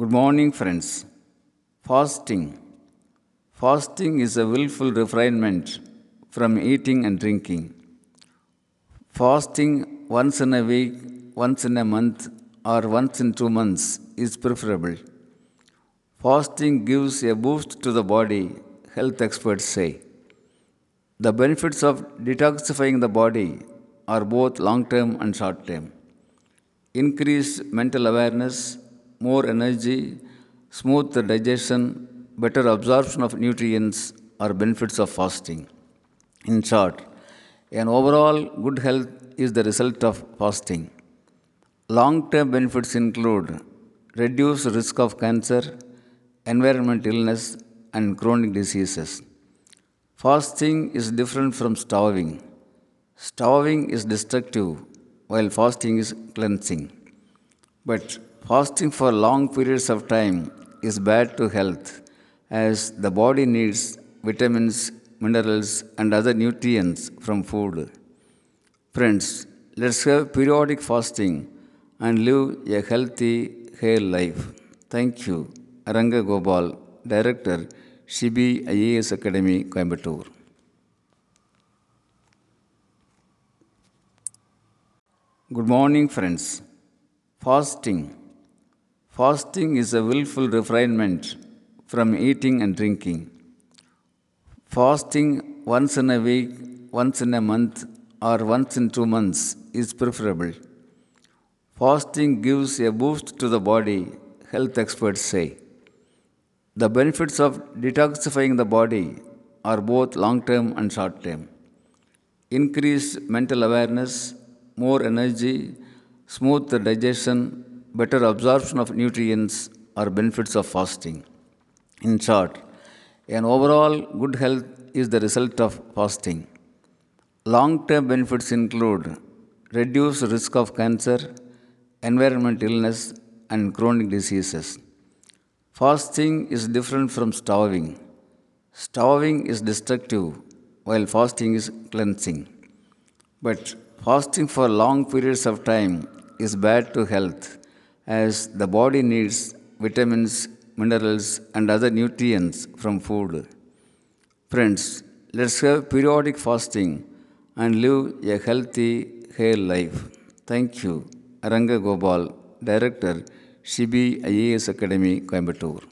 Good morning, friends. Fasting. Fasting is a willful refrainment from eating and drinking. Fasting once in a week, once in a month, or once in two months is preferable. Fasting gives a boost to the body, health experts say. The benefits of detoxifying the body are both long term and short term. Increased mental awareness, more energy, smooth digestion, better absorption of nutrients are benefits of fasting. In short, an overall good health is the result of fasting. Long term benefits include reduced risk of cancer, environment illness, and chronic diseases. Fasting is different from starving. Starving is destructive, while fasting is cleansing. But fasting for long periods of time is bad to health as the body needs vitamins, minerals, and other nutrients from food. Friends, let's have periodic fasting and live a healthy, hale life. Thank you. Aranga Gopal, Director, Shibi IAS Academy, Coimbatore. Good morning, friends. Fasting. Fasting is a willful refrainment from eating and drinking. Fasting once in a week, once in a month, or once in two months is preferable. Fasting gives a boost to the body, health experts say. The benefits of detoxifying the body are both long term and short term. Increased mental awareness, more energy, smooth digestion, better absorption of nutrients are benefits of fasting. In short, an overall good health is the result of fasting. Long term benefits include reduced risk of cancer, environment illness, and chronic diseases. Fasting is different from starving. Starving is destructive, while fasting is cleansing. But fasting for long periods of time is bad to health as the body needs vitamins, minerals, and other nutrients from food. Friends, let's have periodic fasting and live a healthy, hale life. Thank you. Aranga Gopal, Director, Shibi IAS Academy, Coimbatore.